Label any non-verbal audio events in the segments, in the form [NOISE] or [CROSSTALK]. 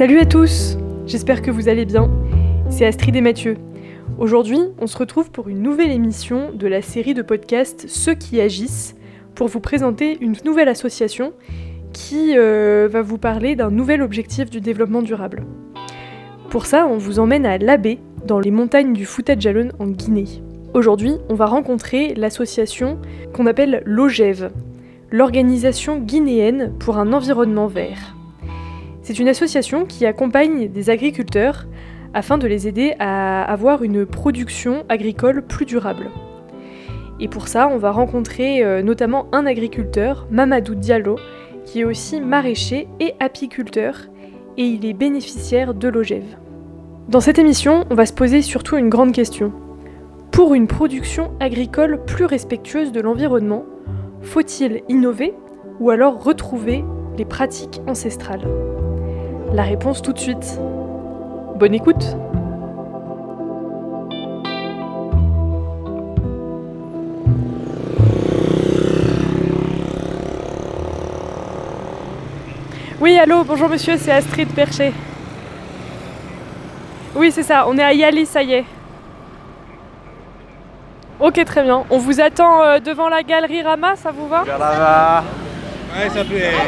Salut à tous J'espère que vous allez bien. C'est Astrid et Mathieu. Aujourd'hui, on se retrouve pour une nouvelle émission de la série de podcasts Ceux qui agissent pour vous présenter une nouvelle association qui euh, va vous parler d'un nouvel objectif du développement durable. Pour ça, on vous emmène à Labé, dans les montagnes du Fouta Djallon en Guinée. Aujourd'hui, on va rencontrer l'association qu'on appelle l'OGEV, l'Organisation guinéenne pour un environnement vert. C'est une association qui accompagne des agriculteurs afin de les aider à avoir une production agricole plus durable. Et pour ça, on va rencontrer euh, notamment un agriculteur, Mamadou Diallo, qui est aussi maraîcher et apiculteur, et il est bénéficiaire de l'OGEV. Dans cette émission, on va se poser surtout une grande question. Pour une production agricole plus respectueuse de l'environnement, faut-il innover ou alors retrouver les pratiques ancestrales? La réponse tout de suite. Bonne écoute Oui, allô, bonjour monsieur, c'est Astrid Percher. Oui, c'est ça, on est à Yali, ça y est. Ok, très bien. On vous attend euh, devant la galerie Rama, ça vous va? Ouais, ça.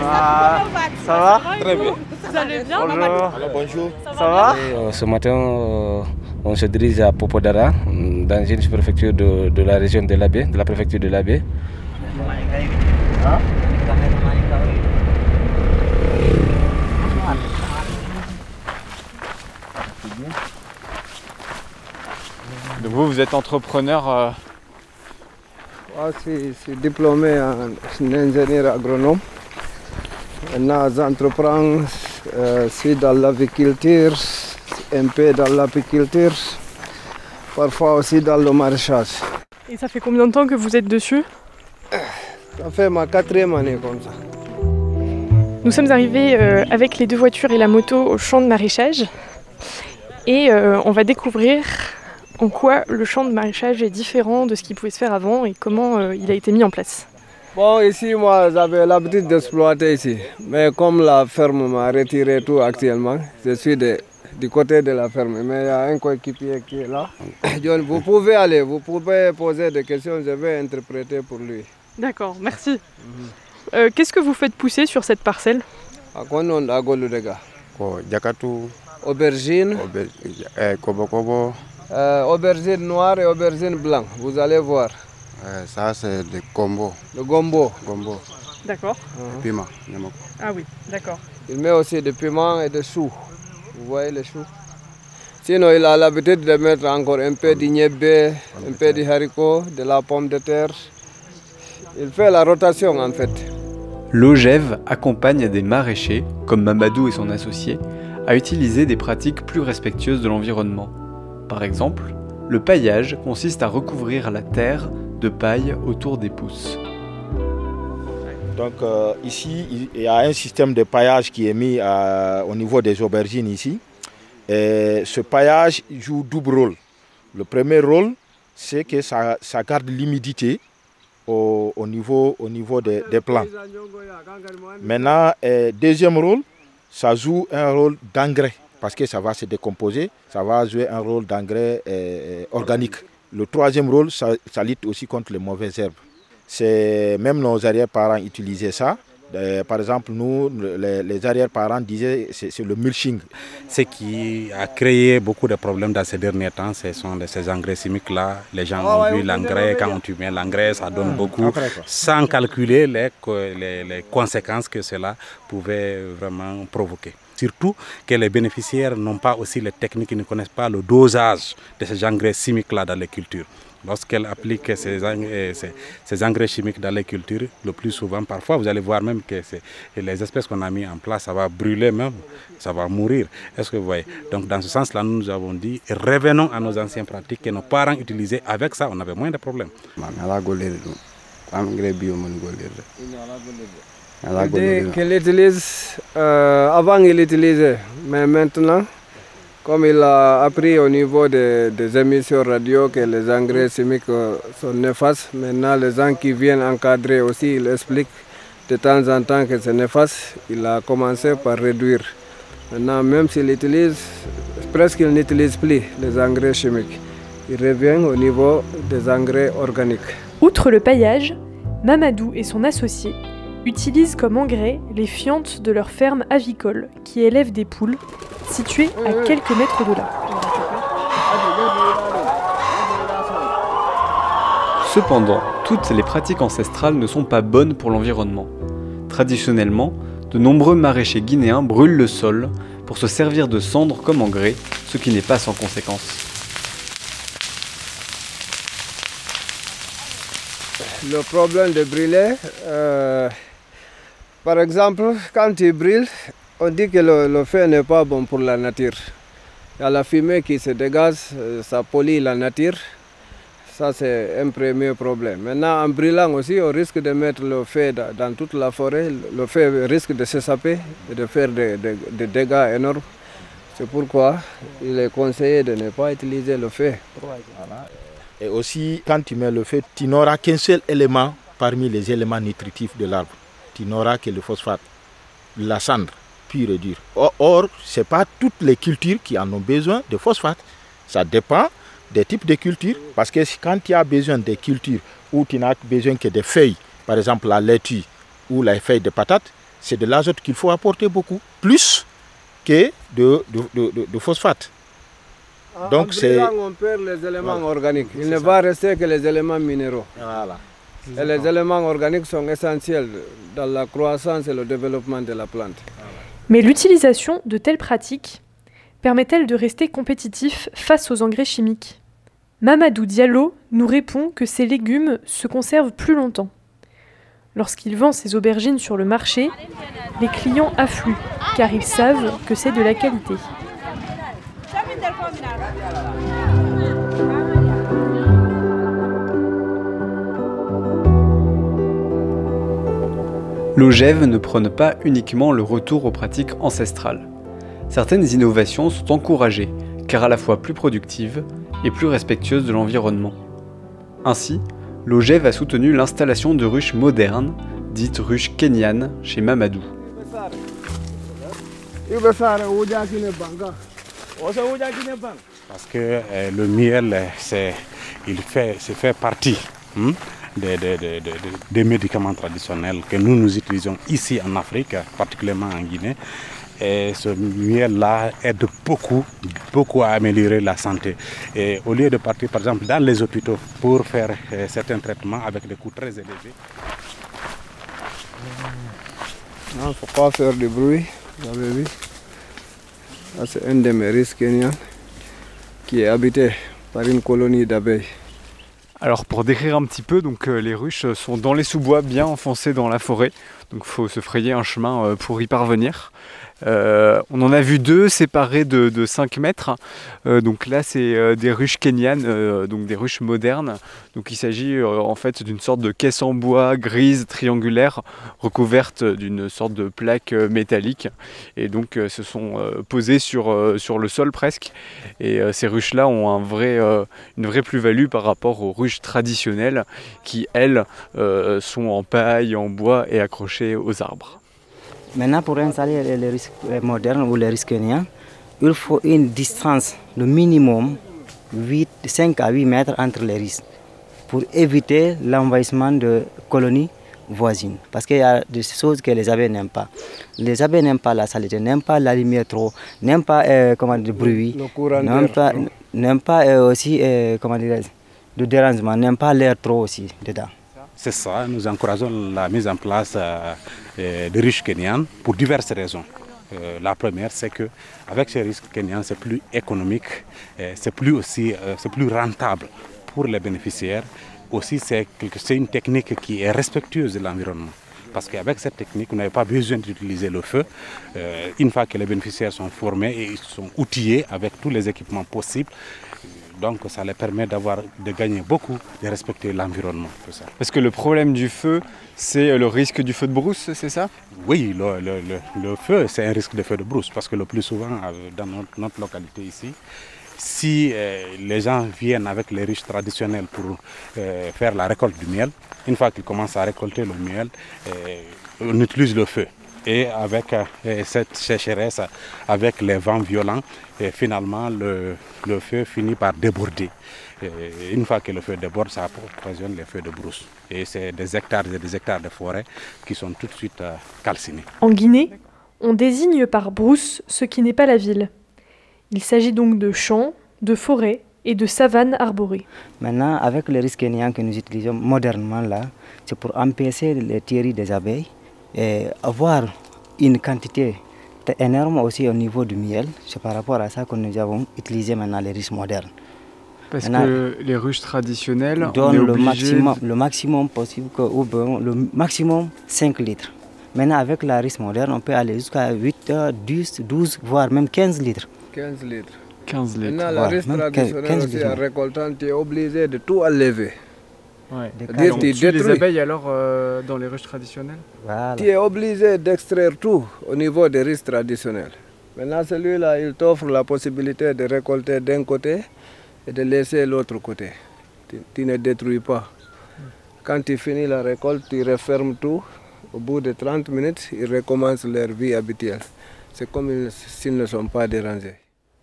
Ah, ça va? Très bien. Vous allez bien Bonjour. Alors, bonjour. Ça va Et, euh, ce matin, euh, on se dirige à Popodara, dans une sous-préfecture de, de la région de l'Abbé, de la préfecture de l'Abbé. Donc vous, vous êtes entrepreneur. euh, Moi, je suis diplômé en ingénieur agronome. Maintenant, j'entreprends, euh, je suis dans l'aviculture, un peu dans l'apiculture, parfois aussi dans le maraîchage. Et ça fait combien de temps que vous êtes dessus? Ça fait ma quatrième année comme ça. Nous sommes arrivés euh, avec les deux voitures et la moto au champ de maraîchage. Et euh, on va découvrir en quoi le champ de maraîchage est différent de ce qui pouvait se faire avant et comment euh, il a été mis en place. Bon, ici, moi, j'avais l'habitude d'exploiter ici. Mais comme la ferme m'a retiré tout actuellement, je suis de- du côté de la ferme. Mais il y a un coéquipier qui est là. [COUGHS] John, vous pouvez aller, vous pouvez poser des questions, je vais interpréter pour lui. D'accord, merci. Euh, Qu'est-ce que vous faites pousser sur cette parcelle? À quoi on a golu de gars? Ko jakatu Aubergine, eh, euh, aubergine noire et aubergine blanche. Vous allez voir. Eh, ça c'est le combo Le gombo. gombo D'accord. piment nyamako Ah oui, d'accord. Il met aussi des piments et des choux. Vous voyez les choux Sinon, il a l'habitude de mettre encore un peu d'ignébé, un peu de haricot, de la pomme de terre. Il fait la rotation en fait. L'OGEV accompagne des maraîchers, comme Mamadou et son associé, à utiliser des pratiques plus respectueuses de l'environnement. Par exemple, le paillage consiste à recouvrir la terre de paille autour des pousses. Donc euh, ici, il y a un système de paillage qui est mis euh, au niveau des aubergines ici. Et ce paillage joue double rôle. Le premier rôle, c'est que ça, garde l'humidité au, au niveau, au niveau des, des plants. Maintenant, deuxième rôle, ça joue un rôle d'engrais parce que ça va se décomposer, ça va jouer un rôle d'engrais euh, organique. Le troisième rôle, ça, ça lutte aussi contre les mauvaises herbes. C'est même nos arrière-parents utilisaient ça. Euh, par exemple, nous, les, les arrière-parents disaient c'est c'est le mulching. Ce qui a créé beaucoup de problèmes dans ces derniers temps, ce sont de ces engrais chimiques-là. Les gens ont vu l'engrais, quand tu mets l'engrais, ça donne beaucoup, sans calculer les, co- les- les conséquences que cela pouvait vraiment provoquer. Surtout que les bénéficiaires n'ont pas aussi les techniques, ils ne connaissent pas le dosage de ces engrais chimiques-là dans les cultures. Lorsqu'elles appliquent ces engrais, ces- ces engrais chimiques dans les cultures, le plus souvent, parfois, vous allez voir même que c'est- les espèces qu'on a mis en place, ça va brûler même, ça va mourir. Est-ce que vous voyez? Donc, dans ce sens-là, nous nous avons dit, revenons à nos anciennes pratiques que nos parents utilisaient. Avec ça, on avait moins de problèmes. Qu'il utilise, euh, avant il utilisait, mais maintenant, comme il a appris au niveau des, des émissions radio que les engrais chimiques euh, sont néfastes, maintenant les gens qui viennent encadrer aussi, ils expliquent de temps en temps que c'est néfaste. Il a commencé par réduire Maintenant, même s'il utilise, presque il n'utilise plus les engrais chimiques. Il revient au niveau des engrais organiques. Outre le paillage, Mamadou et son associé utilisent comme engrais les fientes de leur ferme avicole qui élève des poules, située à quelques mètres de là. Cependant, toutes les pratiques ancestrales ne sont pas bonnes pour l'environnement. Traditionnellement, de nombreux maraîchers guinéens brûlent le sol pour se servir de cendres comme engrais, ce qui n'est pas sans conséquences. Le problème de brûler, euh, par exemple, quand tu brûles, on dit que le, feu n'est pas bon pour la nature. Il y a la fumée qui se dégage, euh, ça pollue la nature. Ça, c'est un premier problème. Maintenant, en brûlant aussi, on risque de mettre le feu dans, toute la forêt. Le feu risque de s'échapper et de faire des dégâts énormes. C'est pourquoi il est conseillé de ne pas utiliser le feu. Et aussi, quand tu mets le feu, tu n'auras qu'un seul élément parmi les éléments nutritifs de l'arbre. Tu n'auras que le phosphate, la cendre pure et dure. Or, ce n'est pas toutes les cultures qui en ont besoin de phosphate. Ça dépend des types de cultures. Parce que quand tu as besoin des cultures où tu n'as besoin que des feuilles, par exemple la laitue ou les feuilles de patate, c'est de l'azote qu'il faut apporter beaucoup, plus que de, de- de- de- phosphate. Donc, c'est- on perd les éléments Voilà. organiques. Il ne ça. va rester que les éléments minéraux. Voilà. Et les éléments organiques sont essentiels dans la croissance et le développement de la plante. Mais l'utilisation de telles pratiques permet-elle de rester compétitif face aux engrais chimiques? Mamadou Diallo nous répond que ces légumes se conservent plus longtemps. Lorsqu'il vend ses aubergines sur le marché, les clients affluent car ils savent que c'est de la qualité. L'OGEV ne prône pas uniquement le retour aux pratiques ancestrales. Certaines innovations sont encouragées, car à la fois plus productives et plus respectueuses de l'environnement. Ainsi, l'OGEV a soutenu l'installation de ruches modernes, dites ruches kenyanes, chez Mamadou. Parce que euh, le miel, euh, c'est, il fait, fait partie hein, des- des- des- des médicaments traditionnels que nous, nous utilisons ici en Afrique, particulièrement en Guinée. Et ce miel-là aide beaucoup, beaucoup à améliorer la santé. Et au lieu de partir, par exemple, dans les hôpitaux pour faire euh, certains traitements avec des coûts très élevés, Il ne faut pas faire de bruit, vous avez vu. C'est un des mairies kenyans qui est habité par une colonie d'abeilles. Alors pour décrire un petit peu, donc euh, les ruches sont dans les sous-bois, bien enfoncées dans la forêt. Donc faut se frayer un chemin euh, pour y parvenir. Euh, on en a vu deux séparés de, de 5 mètres. Euh, donc là c'est euh, des ruches kenyanes, donc des ruches modernes. Donc il s'agit en fait d'une sorte de caisse en bois grise triangulaire recouverte d'une sorte de plaque métallique. Et donc se sont posées sur, le sol presque. Et ces ruches-là ont un vrai, une vraie plus-value par rapport aux ruches traditionnelles qui, elles, sont en paille, en bois et accrochées aux arbres. Maintenant, pour installer les- risques euh, modernes ou les risques kenyans, il faut une distance, le minimum 8, 5 à 8 mètres entre les risques pour éviter l'envahissement de colonies voisines. Parce qu'il y a des choses que les abeilles n'aiment pas. Les abeilles n'aiment pas la saleté, n'aiment pas la lumière trop, n'aiment pas euh, comment dire, le bruit, n'aiment pas, euh, aussi euh, comment dirais-je, le dérangement, n'aiment pas l'air trop aussi dedans. C'est ça, nous encourageons la mise en place euh, euh, de riches kenyanes pour diverses raisons. Euh, la première, c'est que avec ces risques kenyans, c'est plus économique, c'est plus aussi, c'est plus rentable pour les bénéficiaires. Aussi, c'est une technique qui est respectueuse de l'environnement. Parce qu'avec cette technique, vous n'avez pas besoin d'utiliser le feu. Une fois que les bénéficiaires sont formés et ils sont outillés avec tous les équipements possibles, donc ça les permet d'avoir, de gagner beaucoup, de respecter l'environnement. tout ça. Parce que le problème du feu, c'est le risque du feu de brousse, c'est ça? Oui, le, le- le- le feu, c'est un risque de feu de brousse parce que le plus souvent, euh, dans notre, notre localité ici, si euh, les gens viennent avec les riches traditionnels pour euh, faire la récolte du miel, une fois qu'ils commencent à récolter le miel, euh, on utilise le feu. Et avec euh, cette sécheresse, avec les vents violents, et finalement le, le feu finit par déborder. Et une fois que le feu déborde, ça occasionne les feux de brousse. Et c'est des hectares et des hectares de forêt qui sont tout de suite euh, calcinés. En Guinée, on désigne par brousse ce qui n'est pas la ville. Il s'agit donc de champs, de forêts et de savanes arborées. Maintenant, avec les risques que nous utilisons modernement là, c'est pour empêcher les thierries des abeilles et avoir une quantité énorme aussi au niveau du miel. C'est par rapport à ça que nous avons utilisé maintenant les risques modernes. Parce que les ruches traditionnelles donnent le, maximum, le maximum possible, que, ou le maximum 5 litres. Maintenant, avec la risque moderne, on peut aller jusqu'à 8, 10, 12, voire même 15 litres. 15 litres. 15 litres. Maintenant, la risque traditionnelle en récoltant, tu es obligé de tout enlever. Ouais. Donc, tu les abeilles alors euh, dans les ruches traditionnelles voilà. Tu es obligé d'extraire tout au niveau des risques traditionnels. Maintenant, celui-là, il t'offre la possibilité de récolter d'un côté et de laisser l'autre côté. Tu, tu, ne détruis pas. Quand tu finis la récolte, tu refermes tout. Au bout de 30 minutes, ils recommencent leur vie habituelle. C'est comme s'ils ne sont pas dérangés.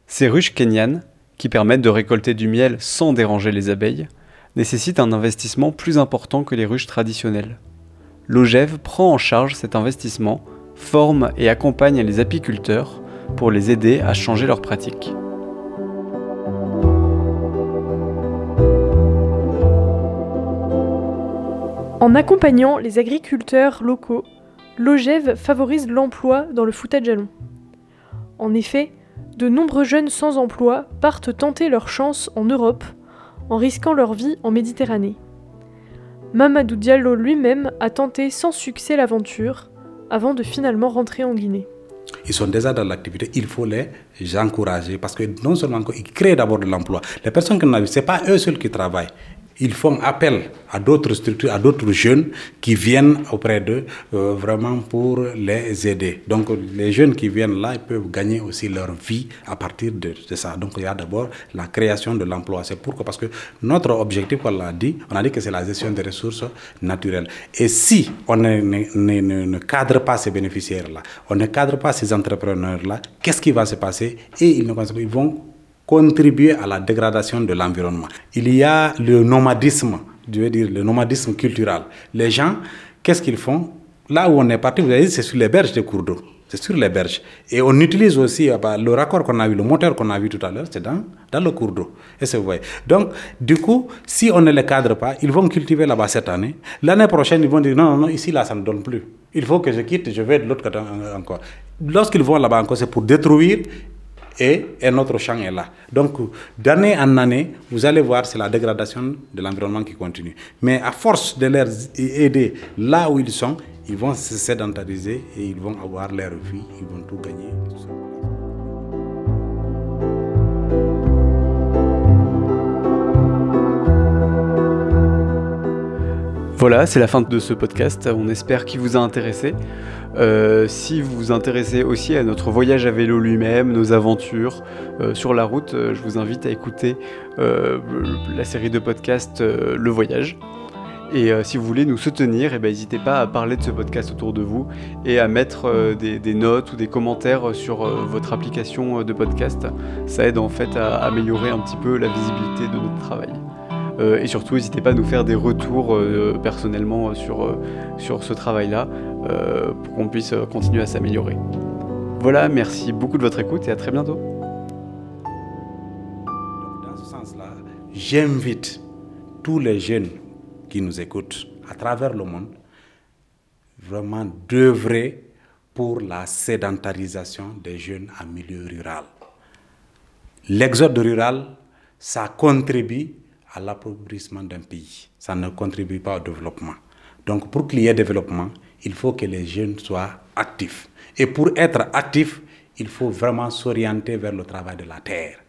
Ces ruches kenyanes, qui permettent de récolter du miel sans déranger les abeilles, nécessitent un investissement plus important que les ruches traditionnelles. L'OGEV prend en charge cet investissement, forme et accompagne les apiculteurs pour les aider à changer leurs pratiques. En accompagnant les agriculteurs locaux, l'OGEV favorise l'emploi dans le foutage jalon. En effet, de nombreux jeunes sans emploi partent tenter leur chance en Europe en risquant leur vie en Méditerranée. Mamadou Diallo lui-même a tenté sans succès l'aventure avant de finalement rentrer en Guinée. Ils sont déjà dans l'activité, il faut les encourager parce que non seulement ils créent d'abord de l'emploi, les personnes qui n'ont ce n'est pas eux seuls qui travaillent, ils font appel à d'autres structures, à d'autres jeunes qui viennent auprès d'eux euh, vraiment pour les aider. Donc les jeunes qui viennent là, ils peuvent gagner aussi leur vie à partir de, ça. Donc il y a d'abord la création de l'emploi. C'est pourquoi? Parce que notre objectif, on l'a dit, on a dit que c'est la gestion des ressources naturelles. Et si on ne cadre pas ces bénéficiaires-là, on ne cadre pas ces entrepreneurs-là, qu'est-ce qui va se passer? Et ils, ils vont contribuer à la dégradation de l'environnement. Il y a le nomadisme, je veux dire le nomadisme culturel. Les gens, qu'est-ce qu'ils font? Là où on est parti, vous avez dit, c'est sur les berges des cours d'eau. C'est sur les berges. Et on utilise aussi bah, le raccord qu'on a vu, le moteur qu'on a vu tout à l'heure, c'est dans, dans le cours d'eau. Et c'est vrai. Donc, du coup, si on ne les cadre pas, ils vont cultiver là-bas cette année. L'année prochaine, ils vont dire non, non, non, ici, là, ça ne donne plus. Il faut que je quitte, je vais de l'autre côté encore. Lorsqu'ils vont là-bas encore, c'est pour détruire et un autre champ est là. Donc, d'année en année, vous allez voir, c'est la dégradation de l'environnement qui continue. Mais à force de les aider là où ils sont, ils vont se sédentariser et ils vont avoir leur vie, ils vont tout gagner. Voilà, c'est la fin de ce podcast. On espère qu'il vous a intéressé. Euh, si vous vous intéressez aussi à notre voyage à vélo lui-même, nos aventures euh, sur la route, euh, je vous invite à écouter la série de podcasts Le Voyage. Et si vous voulez nous soutenir, eh ben, n'hésitez pas à parler de ce podcast autour de vous et à mettre des, notes ou des commentaires sur votre application de podcast. Ça aide en fait à améliorer un petit peu la visibilité de notre travail. Euh, et surtout, n'hésitez pas à nous faire des retours euh, personnellement sur, euh, sur ce travail-là pour qu'on puisse continuer à s'améliorer. Voilà, merci beaucoup de votre écoute et à très bientôt. Dans ce sens-là, j'invite tous les jeunes qui nous écoutent à travers le monde vraiment d'œuvrer pour la sédentarisation des jeunes en milieu rural. L'exode rural, ça contribue à l'appauvrissement d'un pays. Ça ne contribue pas au développement. Donc pour qu'il y ait développement, il faut que les jeunes soient actifs. Et pour être actifs, il faut vraiment s'orienter vers le travail de la terre.